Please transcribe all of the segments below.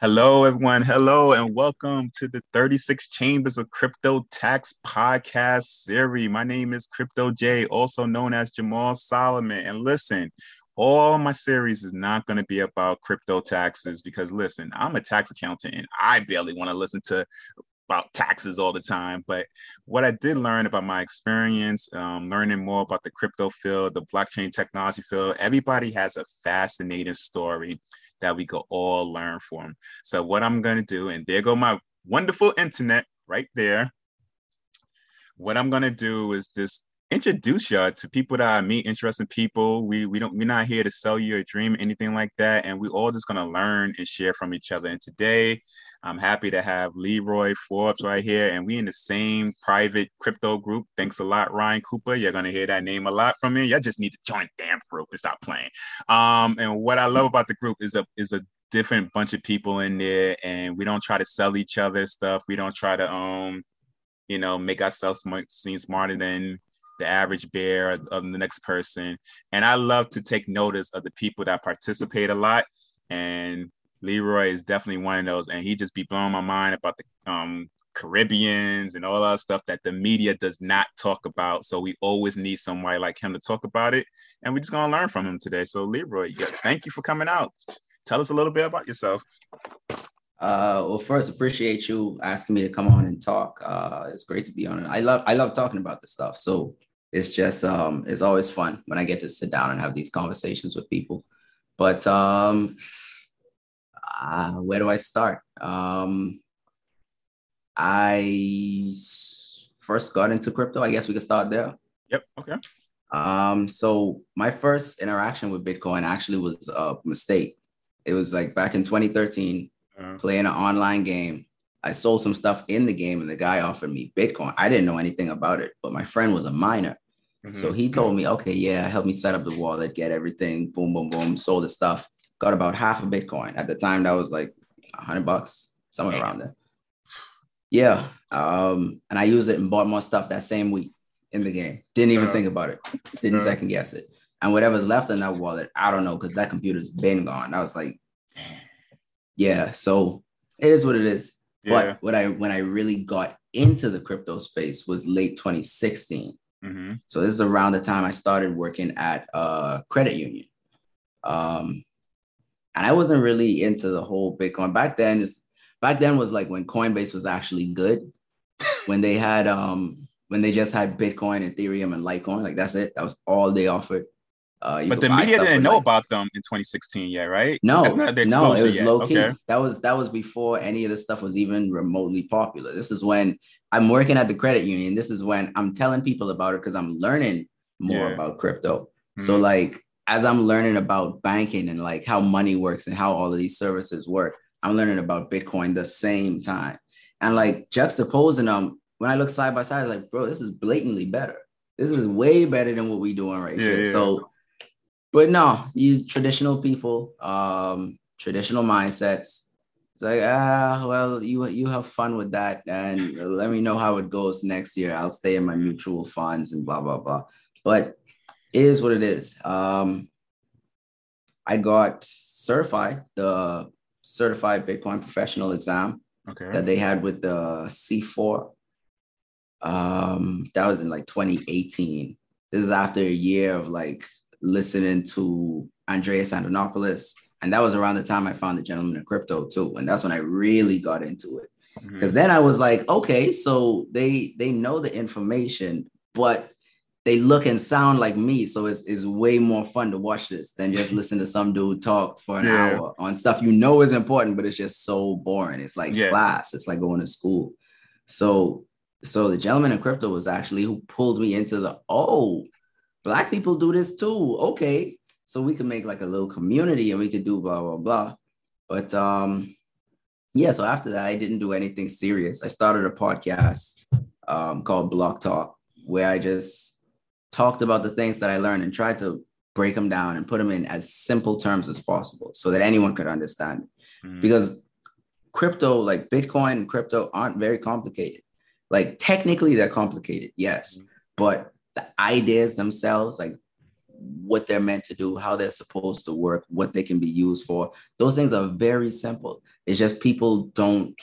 Hello, everyone. Hello, and welcome to the 36 Chambers of Crypto Tax podcast series. My name is Crypto J, also known as Jamaal Solomon. And listen, all my series is not going to be about crypto taxes because listen, I'm a tax accountant and I barely want to listen to about taxes all the time. But what I did learn about my experience, um, learning more about the crypto field, the blockchain technology field, everybody has a fascinating story that we could all learn from. So what I'm going to do, and there go my wonderful internet right there. What I'm going to do is just introduce y'all to people that I meet, interesting people. We we don't we're not here to sell you a dream or anything like that, and we all just gonna learn and share from each other. And today, I'm happy to have Leroy Forbes right here, and we in the same private crypto group. Thanks a lot, Ryan Cooper. You're gonna hear that name a lot from me. Y'all just need to join damn group and stop playing. Um, and what I love about the group is a is a different bunch of people in there, and we don't try to sell each other stuff. We don't try to um, you know, make ourselves seem smarter than the average bear of the next person. And I love to take notice of the people that participate a lot. And Leroy is definitely one of those. And he just be blowing my mind about the um, Caribbeans and all that stuff that the media does not talk about. So we always need somebody like him to talk about it. And we're just going to learn from him today. So, Leroy, yeah, thank you for coming out. Tell us a little bit about yourself. Uh, well, first, appreciate you asking me to come on and talk. Uh, it's great to be on. I love I love talking about this stuff. So it's just um, it's always fun when I get to sit down and have these conversations with people. But um, uh, where do I start? Um, I first got into crypto. I guess we could start there. Yep. Okay. Um, so my first interaction with Bitcoin actually was a mistake. It was like back in 2013, uh-huh. playing an online game. I sold some stuff in the game and the guy offered me Bitcoin. I didn't know anything about it, but my friend was a miner. Mm-hmm. So he told me, okay, yeah, help me set up the wallet, get everything, boom, boom, boom, sold the stuff, got about half a Bitcoin. At the time, that was like a hundred bucks, somewhere around there. Yeah. Um, and I used it and bought more stuff that same week in the game. Didn't even uh, think about it. Didn't uh, second guess it. And whatever's left in that wallet, I don't know, because that computer's been gone. I was like, yeah, so it is what it is. Yeah. But what I when I really got into the crypto space was late 2016. Mm-hmm. So this is around the time I started working at a credit union. Um, and I wasn't really into the whole Bitcoin back then. Is back then was like when Coinbase was actually good, when they had um when they just had Bitcoin, Ethereum, and Litecoin. Like that's it. That was all they offered. Uh, but the media didn't know like, about them in 2016 yet, right? No, no, it was yet. low key. Okay. That was that was before any of this stuff was even remotely popular. This is when I'm working at the credit union. This is when I'm telling people about it because I'm learning more yeah. about crypto. Mm-hmm. So like as I'm learning about banking and like how money works and how all of these services work, I'm learning about Bitcoin the same time. And like juxtaposing them, when I look side by side, like, bro, this is blatantly better. This is way better than what we're doing right yeah, here. Yeah. So but no, you traditional people, um, traditional mindsets. It's like, ah, well, you you have fun with that, and let me know how it goes next year. I'll stay in my mutual funds and blah blah blah. But it is what it is. Um, I got certified, the certified Bitcoin professional exam okay. that they had with the C4. Um, that was in like 2018. This is after a year of like listening to Andreas Antonopoulos. And that was around the time I found the gentleman in crypto too. And that's when I really got into it. Because mm-hmm. then I was like, okay, so they they know the information, but they look and sound like me. So it's, it's way more fun to watch this than just listen to some dude talk for an yeah. hour on stuff you know is important, but it's just so boring. It's like yeah. class, it's like going to school. So so the gentleman in crypto was actually who pulled me into the oh, black people do this too. Okay. So we could make like a little community and we could do blah, blah, blah. But um, yeah, so after that, I didn't do anything serious. I started a podcast um, called Block Talk, where I just talked about the things that I learned and tried to break them down and put them in as simple terms as possible so that anyone could understand. Mm-hmm. Because crypto, like Bitcoin and crypto, aren't very complicated. Like technically, they're complicated, yes, mm-hmm. but the ideas themselves, like what they're meant to do, how they're supposed to work, what they can be used for. Those things are very simple. It's just people don't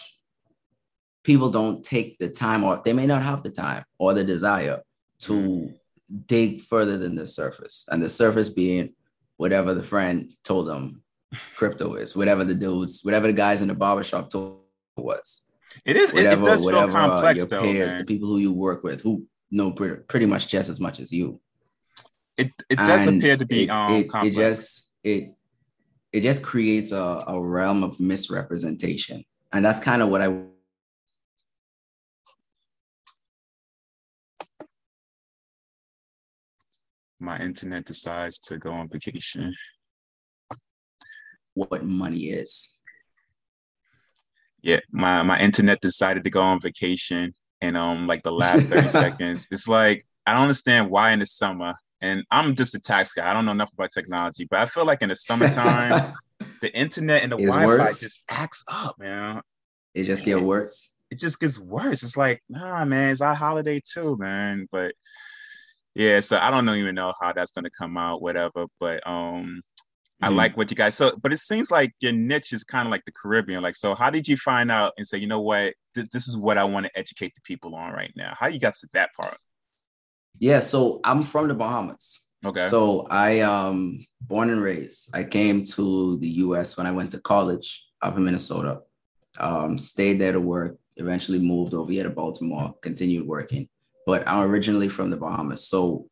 people don't take the time or they may not have the time or the desire to mm. dig further than the surface. And the surface being whatever the friend told them crypto is, whatever the dudes, whatever the guys in the barbershop told was. It is. Whatever, it, does whatever, feel complex, your though, peers, man. the people who you work with, who know pretty, pretty much just as much as you. It it does and appear to be it, um it, it, just it it just creates a, a realm of misrepresentation, and that's kind of what I. My internet decides to go on vacation. What money is yeah, my my internet decided to go on vacation and um like the last 30 seconds. It's like I don't understand why in the summer, and I'm just a tax guy. I don't know enough about technology, but I feel like in the summertime, the internet and the it's Wi-Fi worse. just acts up, man. It just gets worse. It just gets worse. It's like, nah, man, it's our holiday too, man. But yeah, so I don't even know how that's gonna come out, whatever. But um I mm-hmm. like what you guys so, but it seems like your niche is kind of like the Caribbean. Like, so how did you find out and say, you know what, Th- this is what I want to educate the people on right now? How you got to that part? Yeah, so I'm from the Bahamas. Okay. So I um born and raised. I came to the US when I went to college up in Minnesota. Um, stayed there to work, eventually moved over here to Baltimore, continued working. But I'm originally from the Bahamas. So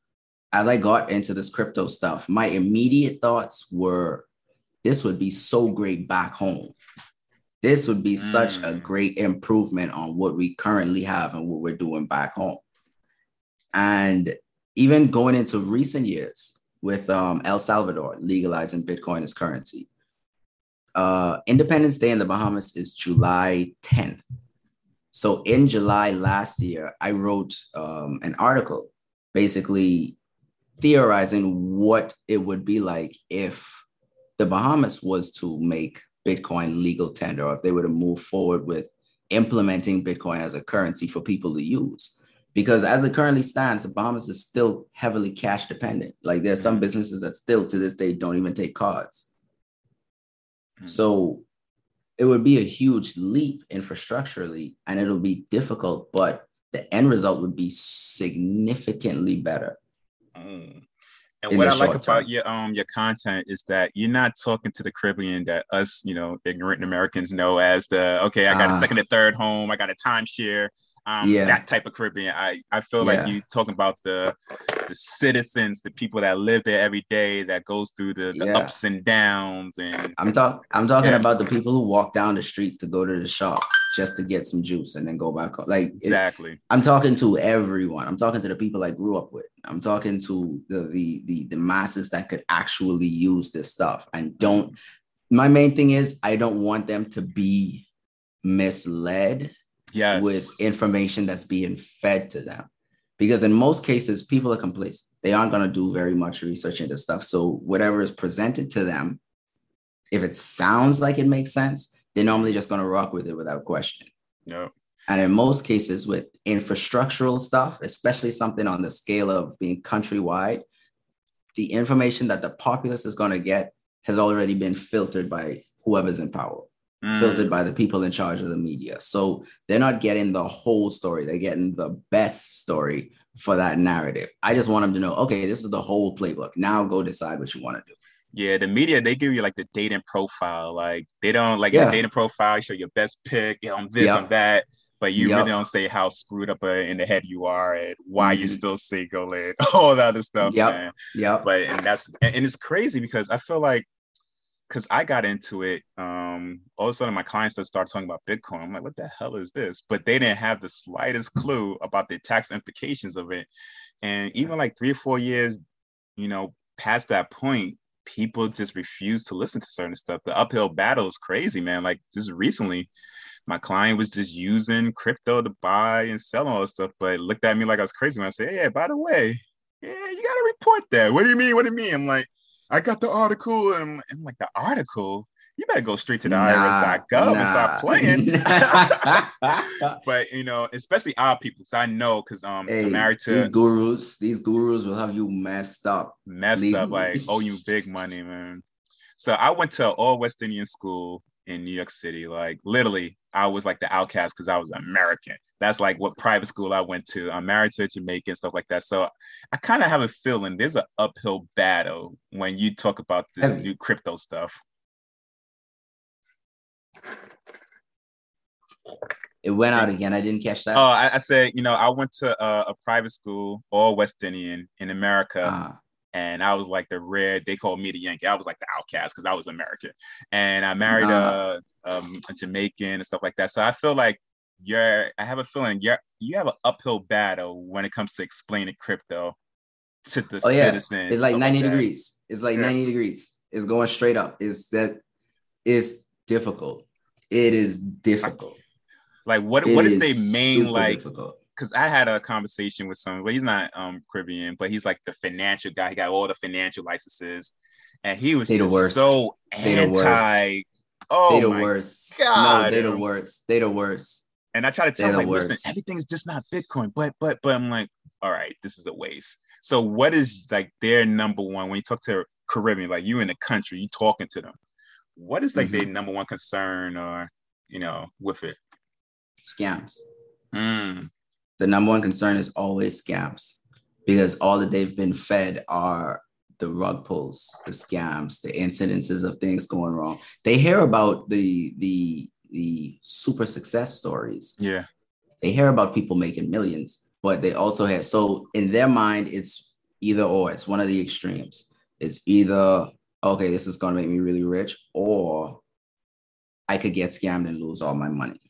as I got into this crypto stuff, my immediate thoughts were this would be so great back home. This would be mm. such a mm. great improvement on what we currently have and what we're doing back home. And even going into recent years with um, El Salvador legalizing Bitcoin as currency, uh, Independence Day in the Bahamas is July 10th. So in July last year, I wrote um, an article basically theorizing what it would be like if the Bahamas was to make Bitcoin legal tender, or if they were to move forward with implementing Bitcoin as a currency for people to use. Because as it currently stands, the Bahamas is still heavily cash dependent. Like there are some businesses that still to this day don't even take cards. Mm-hmm. So it would be a huge leap infrastructurally and it'll be difficult, but the end result would be significantly better. Mm. And what I like about time. your um your content is that you're not talking to the Caribbean that us, you know, ignorant Americans know as the okay, I got uh, a ah. second and third home, I got a timeshare, um, yeah. that type of Caribbean. I, I feel yeah. like you talking about the the citizens, the people that live there every day, that goes through the, the yeah. ups and downs. And I'm talking I'm talking about the people who walk down the street to go to the shop just to get some juice and then go back home. Like exactly. It, I'm talking to everyone. I'm talking to the people I grew up with. I'm talking to the the the, the masses that could actually use this stuff and don't. My main thing is I don't want them to be misled yes. with information that's being fed to them. Because in most cases, people are complacent. They aren't going to do very much research into stuff. So whatever is presented to them, if it sounds like it makes sense, they're normally just going to rock with it without question. No. And in most cases, with infrastructural stuff, especially something on the scale of being countrywide, the information that the populace is going to get has already been filtered by whoever's in power mm. filtered by the people in charge of the media. So they're not getting the whole story, they're getting the best story for that narrative. I just want them to know, okay, this is the whole playbook. Now go decide what you want to do. Yeah, the media they give you like the dating profile. Like they don't like yeah. dating profile, show your best pick, on this, yep. on that. But you yep. really don't say how screwed up uh, in the head you are and why mm-hmm. you're still single and all that other stuff. Yeah. Yeah. But and that's and it's crazy because I feel like because I got into it, um, all of a sudden my clients just start talking about Bitcoin. I'm like, what the hell is this? But they didn't have the slightest clue about the tax implications of it. And even like three or four years, you know, past that point, people just refuse to listen to certain stuff. The uphill battle is crazy, man. Like just recently, my client was just using crypto to buy and sell all this stuff, but looked at me like I was crazy when I said, hey, yeah, by the way, yeah, you gotta report that. What do you mean? What do you mean? I'm like, I got the article and, and like the article. you better go straight to the nah, irs.gov nah. and stop playing. but you know, especially our people, so I know because um hey, I'm married to these gurus, these gurus will have you messed up. Messed legally. up, like owe you big money, man. So I went to all West Indian school in New York City. Like literally, I was like the outcast because I was American. That's like what private school I went to. I'm married to a Jamaican, stuff like that. So I kind of have a feeling there's an uphill battle when you talk about this new crypto stuff. It went out again. I didn't catch that. Oh, I, I said, you know, I went to a, a, private school, all West Indian in America. Uh-huh. And I was like the red, they called me the Yankee. I was like the outcast because I was American. And I married uh-huh. a, um, a Jamaican and stuff like that. So I feel like you're, I have a feeling you're, you have an uphill battle when it comes to explaining crypto to the oh, yeah. citizens. It's like 90 like degrees. It's like yeah. 90 degrees. It's going straight up. It's that it's difficult. It is difficult. Like what it what is, is their main like because I had a conversation with someone, but he's not um Caribbean, but he's like the financial guy. He got all the financial licenses, and he was they just the so they anti. Oh, they the worst. God, no, they the worst. They the worst. And I try to tell him, like, worst. listen, everything's just not Bitcoin. But but but I'm like, all right, this is a waste. So what is like their number one when you talk to Caribbean, like you in the country, you talking to them? What is like mm-hmm. their number one concern or you know with it? Scams. Mm. The number one concern is always scams because all that they've been fed are the rug pulls, the scams, the incidences of things going wrong. They hear about the the the super success stories. Yeah. They hear about people making millions, but they also have so in their mind it's either or. It's one of the extremes. It's either okay, this is going to make me really rich, or I could get scammed and lose all my money.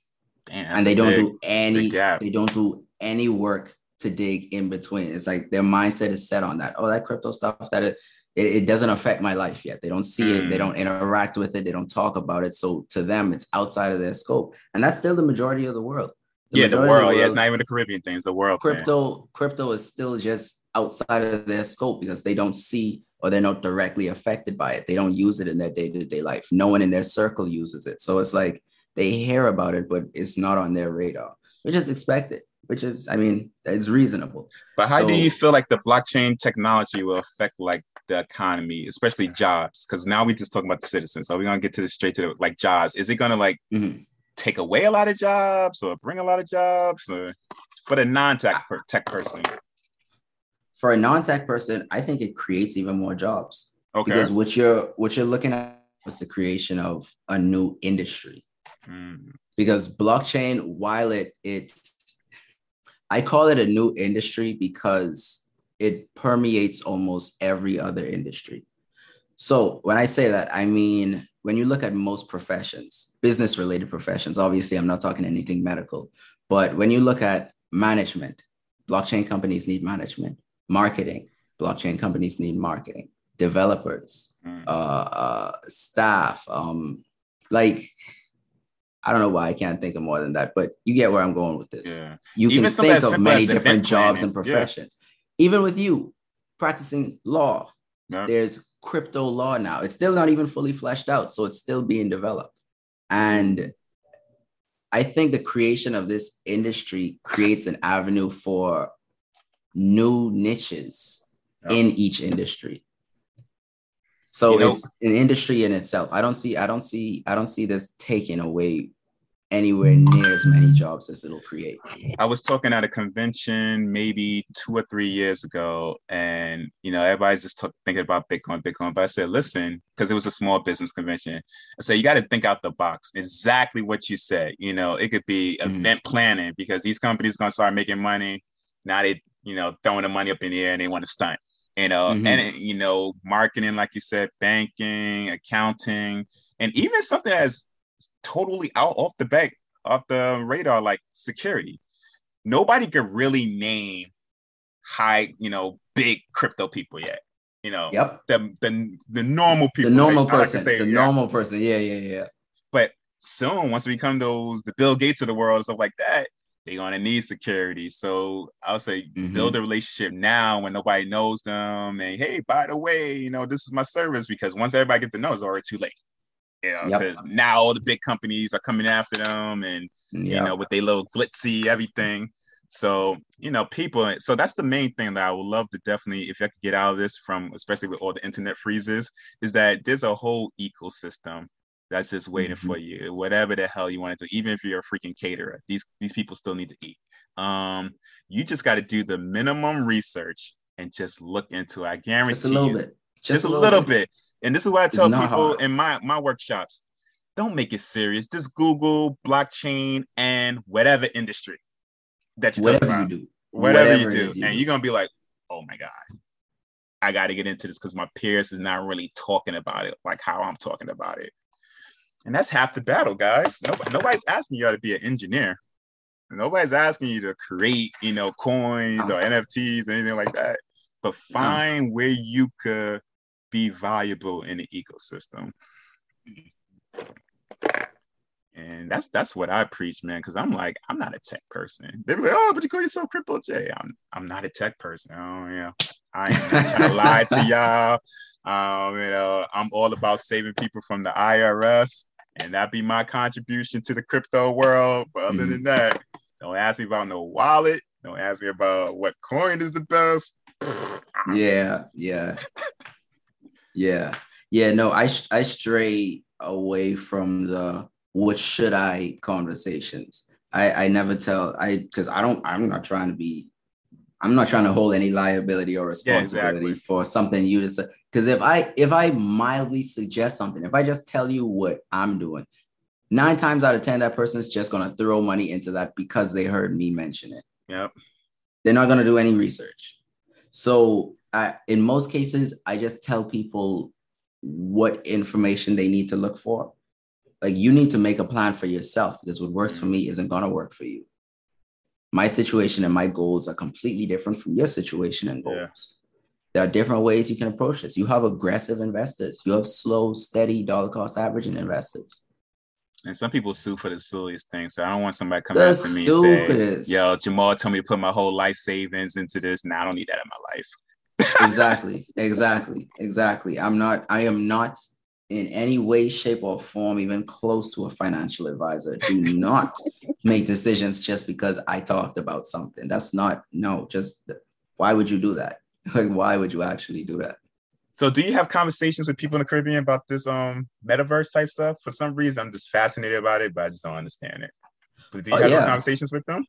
Damn, and they don't big, do any they don't do any work to dig in between. It's like their mindset is set on that. Oh, that crypto stuff that it it, it doesn't affect my life yet. They don't see it, they mm. don't interact with it, they don't talk about it. So to them, it's outside of their scope. And that's still the majority of the world. The yeah, the world, the world, Yeah, it's not even the Caribbean thing, it's the world. Crypto, crypto is still just outside of their scope because they don't see or they're not directly affected by it. They don't use it in their day-to-day life. No one in their circle uses it. So it's like they hear about it, but it's not on their radar, which is expected, which is, I mean, it's reasonable. But how so, do you feel like the blockchain technology will affect like the economy, especially jobs? Because now we just talking about the citizens. So we're gonna get to the straight to the, like jobs. Is it gonna like mm-hmm. take away a lot of jobs or bring a lot of jobs or for the non-tech tech person? For a non-tech person, I think it creates even more jobs. Okay. Because what you're what you're looking at is the creation of a new industry. Mm. Because blockchain, while it it's I call it a new industry because it permeates almost every other industry. So when I say that, I mean when you look at most professions, business related professions, obviously I'm not talking anything medical, but when you look at management, blockchain companies need management, marketing, blockchain companies need marketing, developers, mm. uh, uh, staff, um, like I don't know why I can't think of more than that, but you get where I'm going with this. Yeah. You Even can think of many different jobs and professions. Yeah. Even with you practicing law, there's crypto law now. It's still not even fully fleshed out, so it's still being developed. And I think the creation of this industry creates an avenue for new niches in each industry. So you know, it's an industry in itself. I don't see, I don't see, I don't see this taking away anywhere near as many jobs as it'll create. I was talking at a convention maybe two or three years ago, and you know, everybody's just talk, thinking about Bitcoin, Bitcoin. But I said, listen, because it was a small business convention. I said, you got to think out the box. Exactly what you said. You know, it could be mm-hmm. event planning because these companies gonna start making money. Now they, you know, throwing the money up in the air and they want to stunt you know, mm-hmm. and you know, marketing, like you said, banking, accounting, and even something that's totally out off the back, off the radar, like security. Nobody could really name high, you know, big crypto people yet. You know, yep. The the, the normal people, the normal right? person, say, the yeah. normal person, yeah, yeah, yeah. But soon, once we become those the Bill Gates of the world stuff like that, they're gonna need security. So I'll say mm-hmm. build a relationship now when nobody knows them. And hey, by the way, you know, this is my service because once everybody gets to know, it's already too late. Know, because yep. now all the big companies are coming after them, and yep. you know, with their little glitzy everything. So, you know, people, so that's the main thing that I would love to definitely, if I could get out of this from, especially with all the internet freezes, is that there's a whole ecosystem that's just waiting mm-hmm. for you, whatever the hell you want to do, even if you're a freaking caterer, these, these people still need to eat. Um, you just got to do the minimum research and just look into it. I guarantee just a little you, bit, just, just a little, little bit. bit. And this is what I tell people hard. in my, my workshops. Don't make it serious. Just Google blockchain and whatever industry that you whatever you do, whatever, whatever you do, you and you're gonna be like, oh my god, I got to get into this because my peers is not really talking about it like how I'm talking about it, and that's half the battle, guys. Nobody, nobody's asking you to be an engineer. Nobody's asking you to create, you know, coins or NFTs or anything like that. But find where you could be valuable in the ecosystem. And that's that's what I preach, man. Because I'm like, I'm not a tech person. They're like, oh, but you call yourself Crypto J. I'm I'm not a tech person. Oh yeah, I ain't trying to lie to y'all. Um, you know, I'm all about saving people from the IRS, and that be my contribution to the crypto world. But other mm-hmm. than that, don't ask me about no wallet. Don't ask me about what coin is the best. Yeah, yeah, yeah, yeah. No, I I stray away from the what should I conversations. I, I never tell I because I don't I'm not trying to be I'm not trying to hold any liability or responsibility yeah, exactly. for something you just because if I if I mildly suggest something, if I just tell you what I'm doing, nine times out of ten that person's just gonna throw money into that because they heard me mention it. Yep. They're not gonna do any research. So I, in most cases, I just tell people what information they need to look for like you need to make a plan for yourself because what works for mm. me isn't going to work for you my situation and my goals are completely different from your situation and goals yeah. there are different ways you can approach this you have aggressive investors you have slow steady dollar cost averaging investors and some people sue for the silliest things. So I don't want somebody coming after me and say, "Yo, Jamaal told me to put my whole life savings into this. Now I don't need that in my life." Exactly, exactly, exactly. I'm not. I am not in any way, shape, or form, even close to a financial advisor. Do not make decisions just because I talked about something. That's not, no, just why would you do that? Like, why would you actually do that? So, do you have conversations with people in the Caribbean about this um metaverse type stuff? For some reason, I'm just fascinated about it, but I just don't understand it. But do you oh, have yeah. those conversations with them?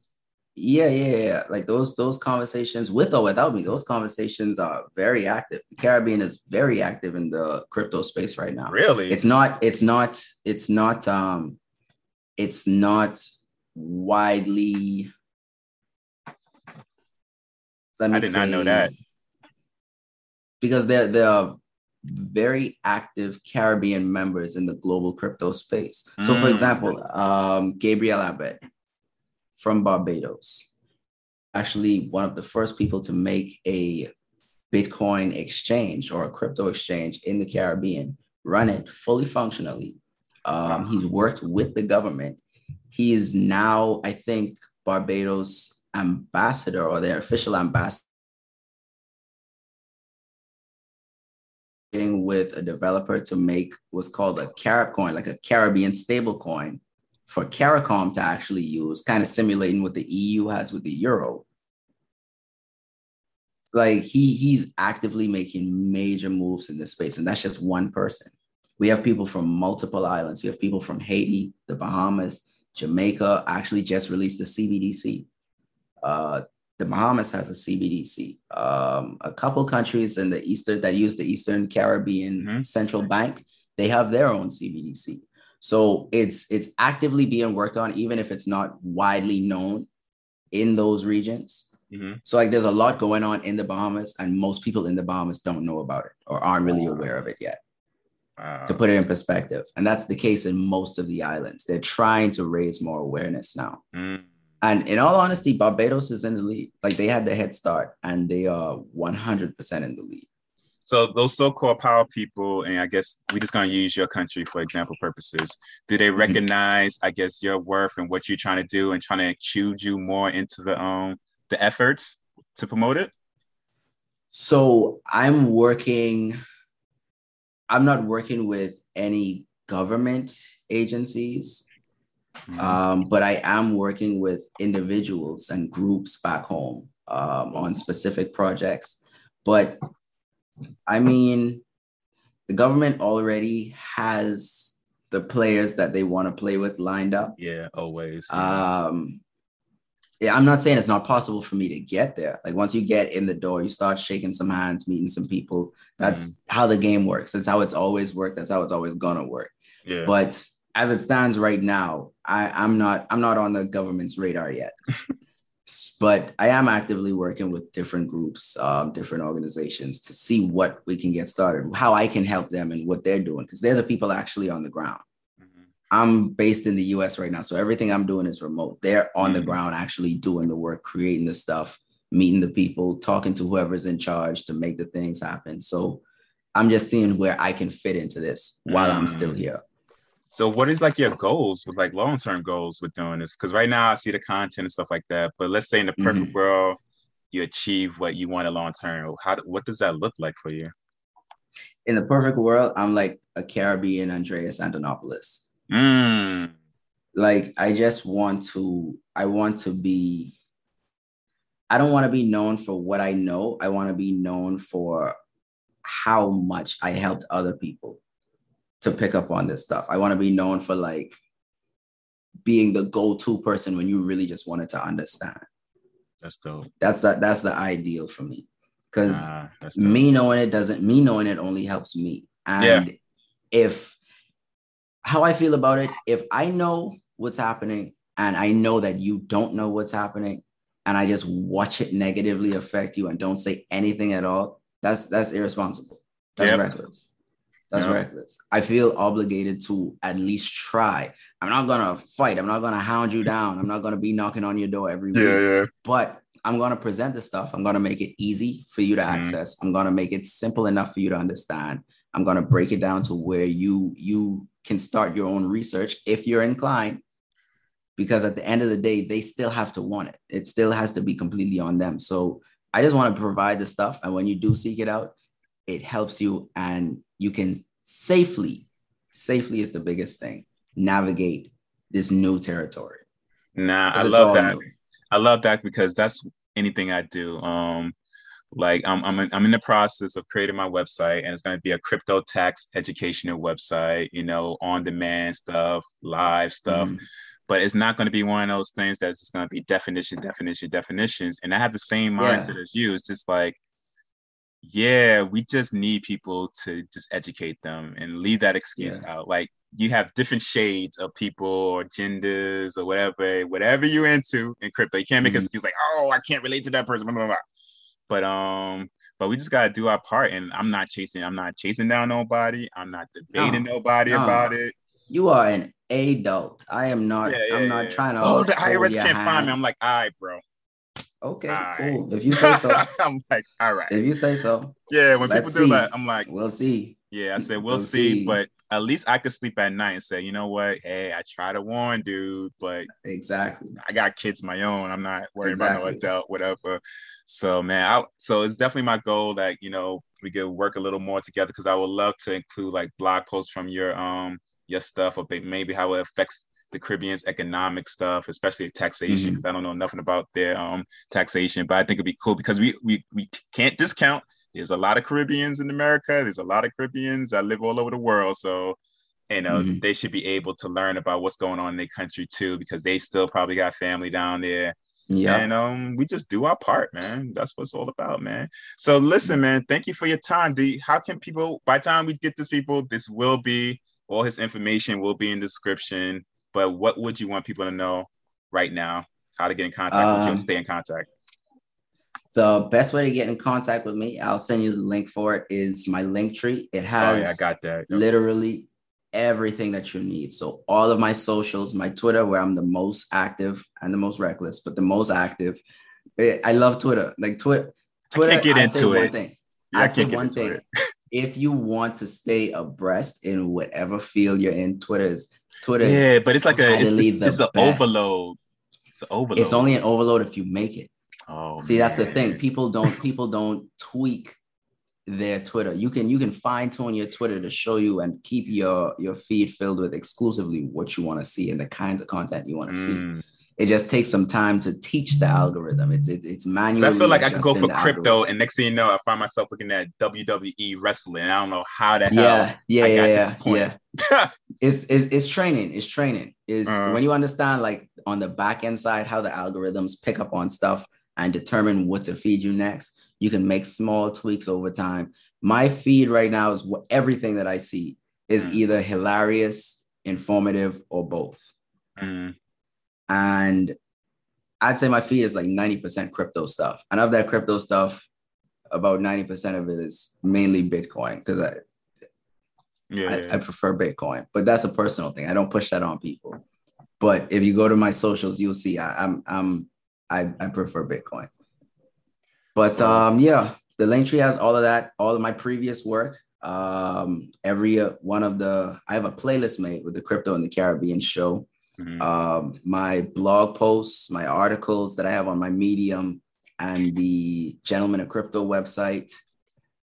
Yeah, yeah, yeah. Like those those conversations with or without me, those conversations are very active. The Caribbean is very active in the crypto space right now. Really? It's not, it's not, it's not um it's not widely let me I did say, not know that. Because there, there are very active Caribbean members in the global crypto space. So, for mm. example, um, Gabriel Abed, from Barbados. Actually, one of the first people to make a Bitcoin exchange or a crypto exchange in the Caribbean, run it fully functionally. Um, he's worked with the government. He is now, I think, Barbados ambassador or their official ambassador with a developer to make what's called a Carib coin, like a Caribbean stable coin for CARICOM to actually use, kind of simulating what the EU has with the euro. Like he he's actively making major moves in this space, and that's just one person. We have people from multiple islands. We have people from Haiti, the Bahamas, Jamaica. Actually, just released a CBDC. Uh, the Bahamas has a CBDC. Um, a couple countries in the Eastern that use the Eastern Caribbean mm-hmm. Central Bank, they have their own CBDC. So it's it's actively being worked on, even if it's not widely known in those regions. Mm-hmm. So like there's a lot going on in the Bahamas, and most people in the Bahamas don't know about it or aren't really aware of it yet. Wow. To put it in perspective, and that's the case in most of the islands. They're trying to raise more awareness now. Mm. And in all honesty, Barbados is in the lead. Like they had the head start, and they are 100% in the lead. So those so-called power people, and I guess we're just gonna use your country for example purposes. Do they mm-hmm. recognize, I guess, your worth and what you're trying to do, and trying to include you more into the um the efforts to promote it? So I'm working. I'm not working with any government agencies, mm-hmm. um, but I am working with individuals and groups back home um, on specific projects. But I mean, the government already has the players that they want to play with lined up. Yeah, always. Yeah. Um, yeah, I'm not saying it's not possible for me to get there. Like once you get in the door, you start shaking some hands, meeting some people. That's mm-hmm. how the game works. That's how it's always worked. That's how it's always gonna work. Yeah. But as it stands right now, I, I'm not I'm not on the government's radar yet. but I am actively working with different groups, um, different organizations to see what we can get started, how I can help them and what they're doing, because they're the people actually on the ground. I'm based in the US right now. So everything I'm doing is remote. They're on the mm. ground actually doing the work, creating the stuff, meeting the people, talking to whoever's in charge to make the things happen. So I'm just seeing where I can fit into this while I'm still mm. here. So what is like your goals with like long-term goals with doing this? Because right now I see the content and stuff like that. But let's say in the perfect mm-hmm. world, you achieve what you want a long term. How what does that look like for you? In the perfect world, I'm like a Caribbean Andreas Antonopoulos. Mm. Like I just want to, I want to be, I don't want to be known for what I know. I want to be known for how much I helped other people to pick up on this stuff. I want to be known for like being the go-to person when you really just wanted to understand. That's dope. That's that that's the ideal for me. Cause nah, me knowing it doesn't me knowing it only helps me. And yeah. if how I feel about it, if I know what's happening and I know that you don't know what's happening, and I just watch it negatively affect you and don't say anything at all, that's that's irresponsible. That's yep. reckless. That's reckless. I feel obligated to at least try. I'm not gonna fight. I'm not gonna hound you down. I'm not gonna be knocking on your door every yeah, week. Yeah. But I'm gonna present the stuff. I'm gonna make it easy for you to mm-hmm. access. I'm gonna make it simple enough for you to understand. I'm gonna break it down to where you you can start your own research if you're inclined because at the end of the day they still have to want it it still has to be completely on them so i just want to provide the stuff and when you do seek it out it helps you and you can safely safely is the biggest thing navigate this new territory nah i love that new. i love that because that's anything i do um like I'm I'm in, I'm in the process of creating my website, and it's going to be a crypto tax educational website. You know, on demand stuff, live stuff. Mm-hmm. But it's not going to be one of those things that's just going to be definition, definition, definitions. And I have the same mindset yeah. as you. It's just like, yeah, we just need people to just educate them and leave that excuse yeah. out. Like you have different shades of people or genders or whatever, whatever you're into in crypto. You can't make mm-hmm. an excuse like, oh, I can't relate to that person. Blah, blah, blah. But um, but we just gotta do our part. And I'm not chasing, I'm not chasing down nobody. I'm not debating no, nobody no. about it. You are an adult. I am not. Yeah, yeah, I'm not trying to. Oh, the IRS can't hand. find me. I'm like, all right, bro. Okay, all cool. Right. If you say so. I'm like, all right. If you say so. Yeah, when people do see. that, I'm like, we'll see. Yeah, I said we'll, we'll see, see, but at least I could sleep at night and say, you know what? Hey, I try to warn dude, but exactly. I got kids my own. I'm not worried exactly. about no adult, whatever. So man, I, so it's definitely my goal that you know we could work a little more together because I would love to include like blog posts from your um your stuff or maybe how it affects the Caribbean's economic stuff, especially taxation. Because mm-hmm. I don't know nothing about their um taxation, but I think it'd be cool because we we we can't discount there's a lot of Caribbeans in America. There's a lot of Caribbeans that live all over the world. So, you know, mm-hmm. they should be able to learn about what's going on in their country too, because they still probably got family down there. Yeah. And um, we just do our part, man. That's what's all about, man. So listen, mm-hmm. man, thank you for your time. Do you, how can people by the time we get this people, this will be all his information will be in the description. But what would you want people to know right now? How to get in contact um, with you and um, stay in contact? The best way to get in contact with me, I'll send you the link for it, is my Linktree. It has oh, yeah, I got that. literally everything that you need. So all of my socials, my Twitter, where I'm the most active and the most reckless, but the most active. Eh, I love Twitter. Like Twitter, Twitter. I can't get I'd into it. One Thing. Yeah, I'd say one thing. if you want to stay abreast in whatever field you're in, Twitter is Twitter. Yeah, but it's like a it's, it's, it's an overload. It's an overload. It's only an overload if you make it. Oh, See, man. that's the thing. People don't people don't tweak their Twitter. You can you can fine tune your Twitter to show you and keep your your feed filled with exclusively what you want to see and the kinds of content you want to mm. see. It just takes some time to teach the algorithm. It's it's, it's manual. I feel like I could go for crypto, algorithm. and next thing you know, I find myself looking at WWE wrestling. I don't know how the hell. Yeah, yeah, yeah, yeah. yeah. it's, it's it's training. It's training. Is uh, when you understand like on the back end side how the algorithms pick up on stuff and determine what to feed you next you can make small tweaks over time. My feed right now is what everything that I see is mm. either hilarious, informative, or both. Mm. And I'd say my feed is like 90% crypto stuff. And of that crypto stuff, about 90% of it is mainly Bitcoin because I, yeah, I, yeah. I, prefer Bitcoin, but that's a personal thing. I don't push that on people. But if you go to my socials, you'll see I, I'm I'm I, I prefer Bitcoin. But um, yeah, the Linktree has all of that, all of my previous work. Um, every uh, one of the I have a playlist made with the Crypto in the Caribbean show. Mm-hmm. Um, my blog posts, my articles that I have on my Medium and the Gentleman of Crypto website.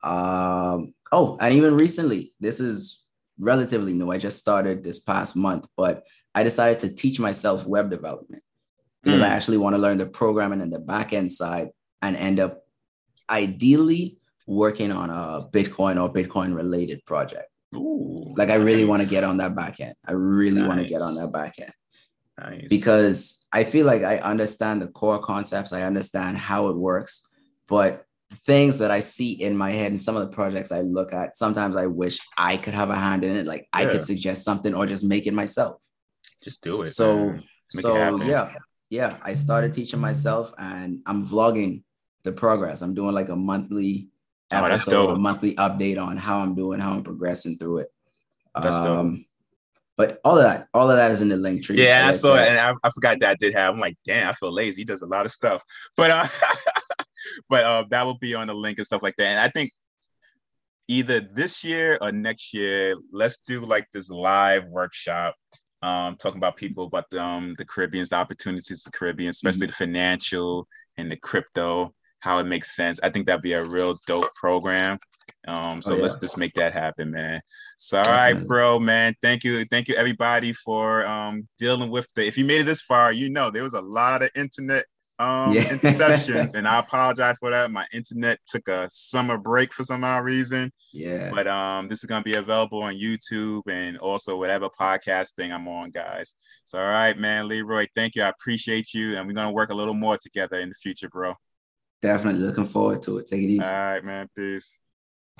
Um, oh, and even recently, this is relatively new. I just started this past month, but I decided to teach myself web development because mm. I actually want to learn the programming and the back end side and end up ideally working on a Bitcoin or Bitcoin related project. Ooh, like I really nice. want to get on that back end. I really nice. want to get on that back end. Nice. Because I feel like I understand the core concepts, I understand how it works, but things that I see in my head and some of the projects I look at, sometimes I wish I could have a hand in it. Like I could suggest something or just make it myself. Just do it. So, so it yeah, yeah. I started teaching myself and I'm vlogging the progress. I'm doing like a monthly oh, episode, a monthly update on how I'm doing, how I'm progressing through it. That's um. But all of that, all of that is in the Linktree. Yeah, I saw it, and I, I, forgot that did have. I'm like, damn, I feel lazy. He does a lot of stuff, but uh, but uh, that will be on the link and stuff like that. And I think either this year or next year, let's do like this live workshop um, talking about people about the, um, the Caribbeans, the opportunities the Caribbean, especially mm-hmm. the financial and the crypto how it makes sense. I think that'd be a real dope program. Um, so oh, yeah. let's just make that happen, man. So all right, bro, man. Thank you. Thank you everybody for um dealing with the if you made it this far, you know there was a lot of internet um yeah. interceptions and I apologize for that. My internet took a summer break for some odd reason. Yeah. But um this is gonna be available on YouTube and also whatever podcast thing I'm on, guys. So all right, man, Leroy, thank you. I appreciate you and we're gonna work a little more together in the future, bro. Definitely looking forward to it. Take it easy. All right, man. Peace.